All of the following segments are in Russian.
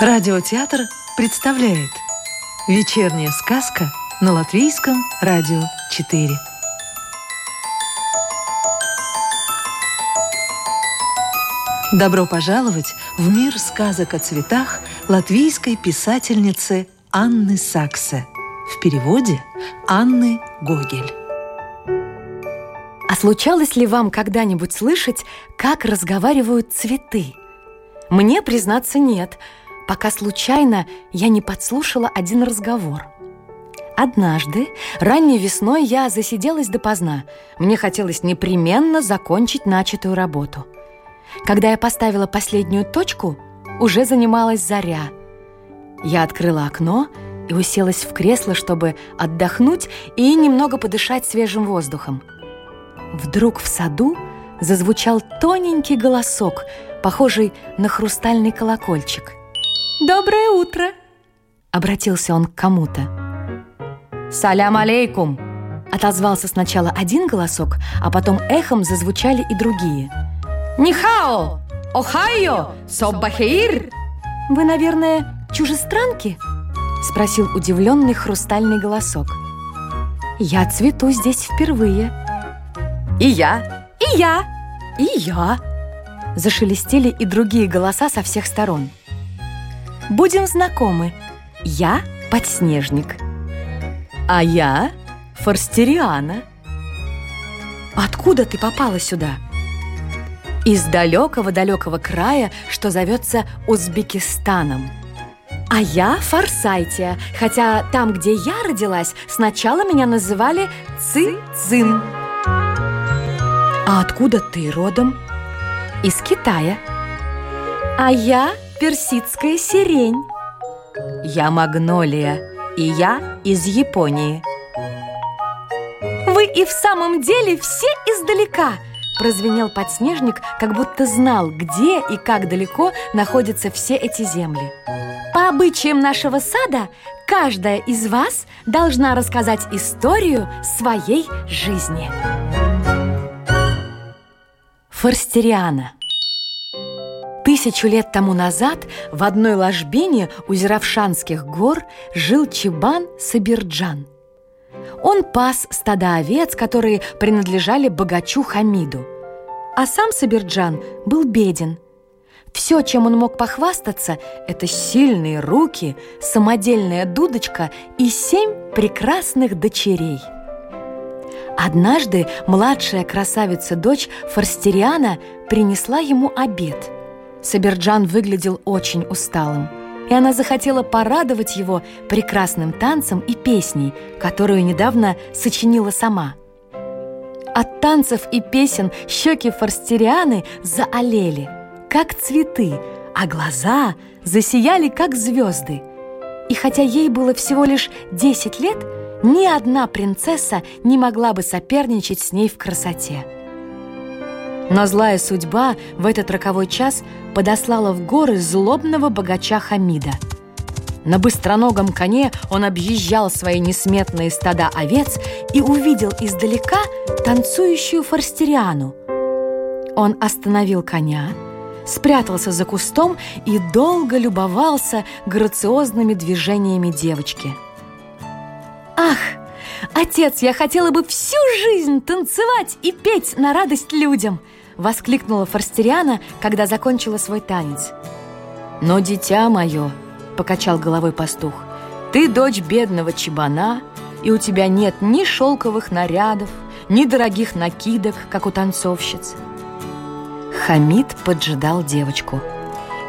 Радиотеатр представляет Вечерняя сказка на Латвийском радио 4 Добро пожаловать в мир сказок о цветах латвийской писательницы Анны Саксе. В переводе Анны Гогель А случалось ли вам когда-нибудь слышать, как разговаривают цветы? Мне, признаться, нет – пока случайно я не подслушала один разговор. Однажды, ранней весной, я засиделась допоздна. Мне хотелось непременно закончить начатую работу. Когда я поставила последнюю точку, уже занималась заря. Я открыла окно и уселась в кресло, чтобы отдохнуть и немного подышать свежим воздухом. Вдруг в саду зазвучал тоненький голосок, похожий на хрустальный колокольчик – «Доброе утро!» — обратился он к кому-то. «Салям алейкум!» — отозвался сначала один голосок, а потом эхом зазвучали и другие. «Нихао! Охайо! Соббахеир!» «Вы, наверное, чужестранки?» — спросил удивленный хрустальный голосок. «Я цвету здесь впервые». «И я! И я! И я!» Зашелестели и другие голоса со всех сторон. Будем знакомы. Я подснежник. А я Форстериана. Откуда ты попала сюда? Из далекого-далекого края, что зовется Узбекистаном. А я Форсайтия, хотя там, где я родилась, сначала меня называли Ци-Цин. А откуда ты родом? Из Китая. А я персидская сирень. Я магнолия, и я из Японии. Вы и в самом деле все издалека, прозвенел подснежник, как будто знал, где и как далеко находятся все эти земли. По обычаям нашего сада, каждая из вас должна рассказать историю своей жизни. Форстериана – Тысячу лет тому назад в одной ложбине у Зеравшанских гор жил Чебан Сабирджан. Он пас стада овец, которые принадлежали богачу Хамиду. А сам Сабирджан был беден. Все, чем он мог похвастаться, это сильные руки, самодельная дудочка и семь прекрасных дочерей. Однажды младшая красавица-дочь Форстериана принесла ему обед – Саберджан выглядел очень усталым, и она захотела порадовать его прекрасным танцем и песней, которую недавно сочинила сама. От танцев и песен щеки Форстерианы заолели, как цветы, а глаза засияли, как звезды. И хотя ей было всего лишь 10 лет, ни одна принцесса не могла бы соперничать с ней в красоте. Но злая судьба в этот роковой час подослала в горы злобного богача Хамида. На быстроногом коне он объезжал свои несметные стада овец и увидел издалека танцующую форстериану. Он остановил коня, спрятался за кустом и долго любовался грациозными движениями девочки. «Ах, отец, я хотела бы всю жизнь танцевать и петь на радость людям!» Воскликнула Форстериана, когда закончила свой танец. «Но, дитя мое!» – покачал головой пастух. «Ты дочь бедного чебана, и у тебя нет ни шелковых нарядов, ни дорогих накидок, как у танцовщиц». Хамид поджидал девочку.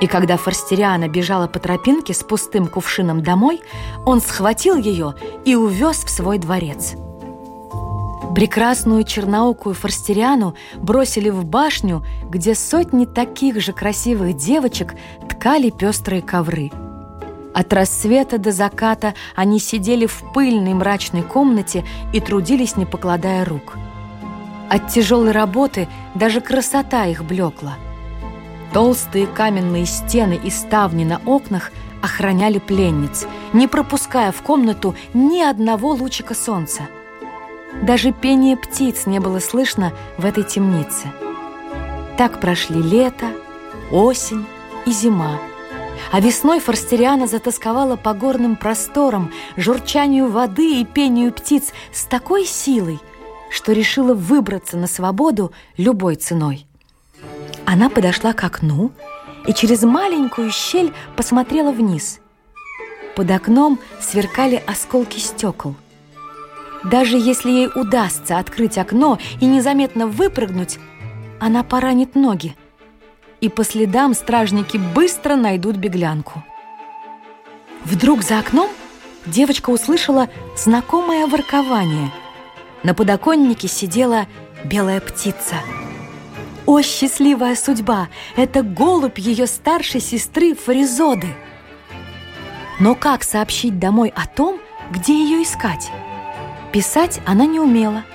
И когда Форстериана бежала по тропинке с пустым кувшином домой, он схватил ее и увез в свой дворец – Прекрасную черноокую форстериану бросили в башню, где сотни таких же красивых девочек ткали пестрые ковры. От рассвета до заката они сидели в пыльной мрачной комнате и трудились, не покладая рук. От тяжелой работы даже красота их блекла. Толстые каменные стены и ставни на окнах охраняли пленниц, не пропуская в комнату ни одного лучика солнца – Даже пение птиц не было слышно в этой темнице. Так прошли лето, осень и зима. А весной Форстериана затасковала по горным просторам, журчанию воды и пению птиц с такой силой, что решила выбраться на свободу любой ценой. Она подошла к окну и через маленькую щель посмотрела вниз. Под окном сверкали осколки стекол. Даже если ей удастся открыть окно и незаметно выпрыгнуть, она поранит ноги. И по следам стражники быстро найдут беглянку. Вдруг за окном девочка услышала знакомое воркование. На подоконнике сидела белая птица. О, счастливая судьба! Это голубь ее старшей сестры Фаризоды. Но как сообщить домой о том, где ее искать? Писать она не умела.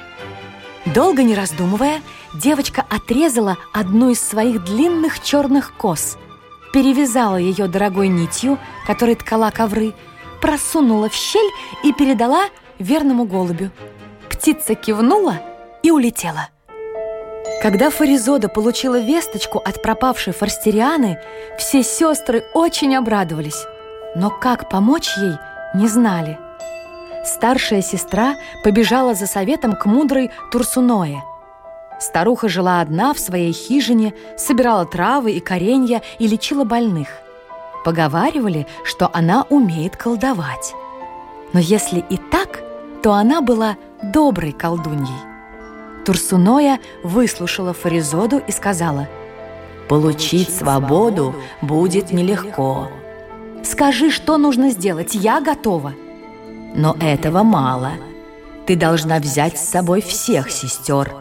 Долго не раздумывая, девочка отрезала одну из своих длинных черных кос, перевязала ее дорогой нитью, которой ткала ковры, просунула в щель и передала верному голубю. Птица кивнула и улетела. Когда Фаризода получила весточку от пропавшей Форстерианы, все сестры очень обрадовались, но как помочь ей, не знали – старшая сестра побежала за советом к мудрой Турсуное. Старуха жила одна в своей хижине, собирала травы и коренья и лечила больных. Поговаривали, что она умеет колдовать. Но если и так, то она была доброй колдуньей. Турсуноя выслушала Фаризоду и сказала, «Получить свободу будет нелегко. Скажи, что нужно сделать, я готова». Но этого мало. Ты должна взять с собой всех сестер.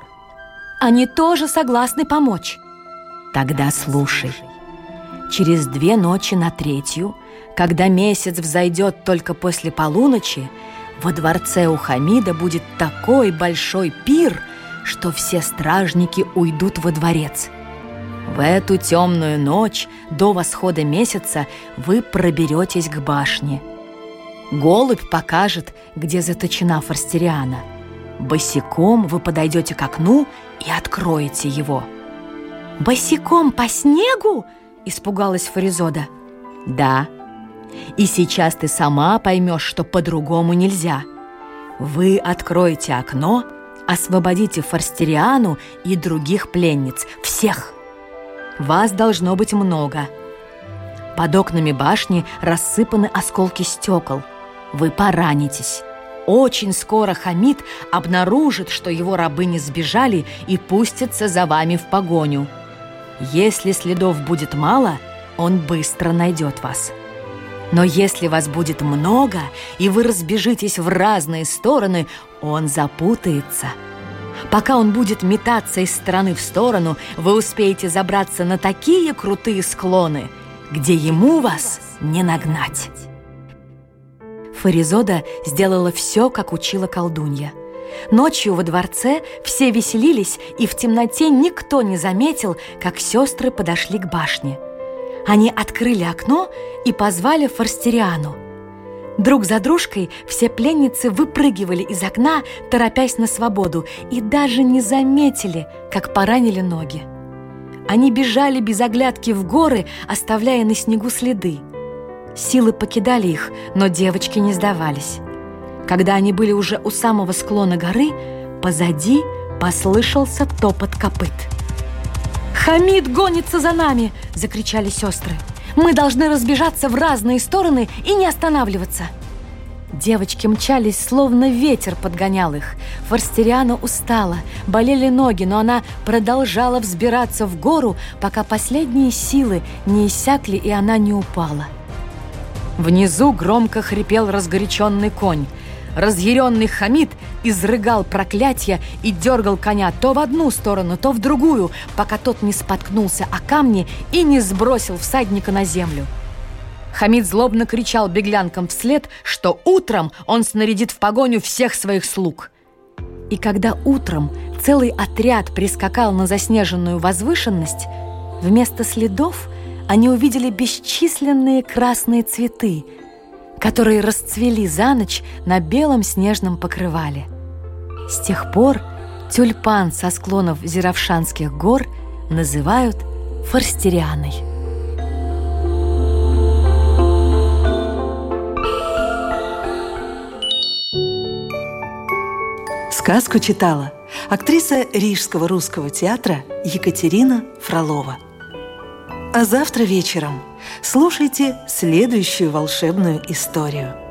Они тоже согласны помочь. Тогда слушай. Через две ночи на третью, когда месяц взойдет только после полуночи, во дворце у Хамида будет такой большой пир, что все стражники уйдут во дворец. В эту темную ночь до восхода месяца вы проберетесь к башне – Голубь покажет, где заточена форстериана. Босиком вы подойдете к окну и откроете его. «Босиком по снегу?» – испугалась Фаризода. «Да. И сейчас ты сама поймешь, что по-другому нельзя. Вы откроете окно, освободите Форстериану и других пленниц, всех. Вас должно быть много». Под окнами башни рассыпаны осколки стекол – вы поранитесь. Очень скоро Хамид обнаружит, что его рабы не сбежали и пустится за вами в погоню. Если следов будет мало, он быстро найдет вас. Но если вас будет много, и вы разбежитесь в разные стороны, он запутается. Пока он будет метаться из стороны в сторону, вы успеете забраться на такие крутые склоны, где ему вас не нагнать. Фаризода сделала все, как учила колдунья. Ночью во дворце все веселились, и в темноте никто не заметил, как сестры подошли к башне. Они открыли окно и позвали Форстериану. Друг за дружкой все пленницы выпрыгивали из окна, торопясь на свободу, и даже не заметили, как поранили ноги. Они бежали без оглядки в горы, оставляя на снегу следы – Силы покидали их, но девочки не сдавались. Когда они были уже у самого склона горы, позади послышался топот копыт. «Хамид гонится за нами!» – закричали сестры. «Мы должны разбежаться в разные стороны и не останавливаться!» Девочки мчались, словно ветер подгонял их. Форстериана устала, болели ноги, но она продолжала взбираться в гору, пока последние силы не иссякли и она не упала. Внизу громко хрипел разгоряченный конь. Разъяренный Хамид изрыгал проклятия и дергал коня то в одну сторону, то в другую, пока тот не споткнулся о камни и не сбросил всадника на землю. Хамид злобно кричал беглянкам вслед, что утром он снарядит в погоню всех своих слуг. И когда утром целый отряд прискакал на заснеженную возвышенность, вместо следов – они увидели бесчисленные красные цветы, которые расцвели за ночь на белом снежном покрывале. С тех пор тюльпан со склонов Зеравшанских гор называют форстерианой. Сказку читала актриса Рижского русского театра Екатерина Фролова. А завтра вечером слушайте следующую волшебную историю –